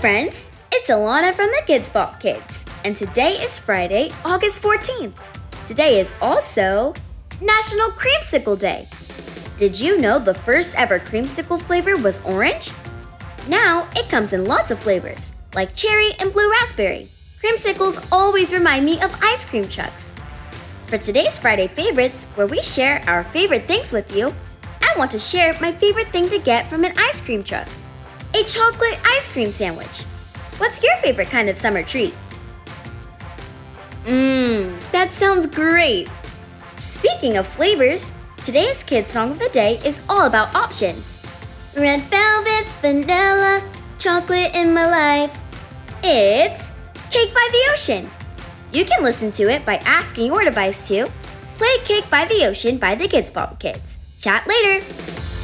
friends! It's Alana from the KIDZ BOP Kids, and today is Friday, August 14th. Today is also National Creamsicle Day. Did you know the first ever creamsicle flavor was orange? Now it comes in lots of flavors, like cherry and blue raspberry. Creamsicles always remind me of ice cream trucks. For today's Friday favorites, where we share our favorite things with you, I want to share my favorite thing to get from an ice cream truck a chocolate ice cream sandwich. What's your favorite kind of summer treat? Mmm, that sounds great! Speaking of flavors, today's kids' song of the day is all about options. Red velvet, vanilla, chocolate in my life. It's Cake by the Ocean. You can listen to it by asking your device to play Cake by the Ocean by the KIDZ BOP Kids. Chat later!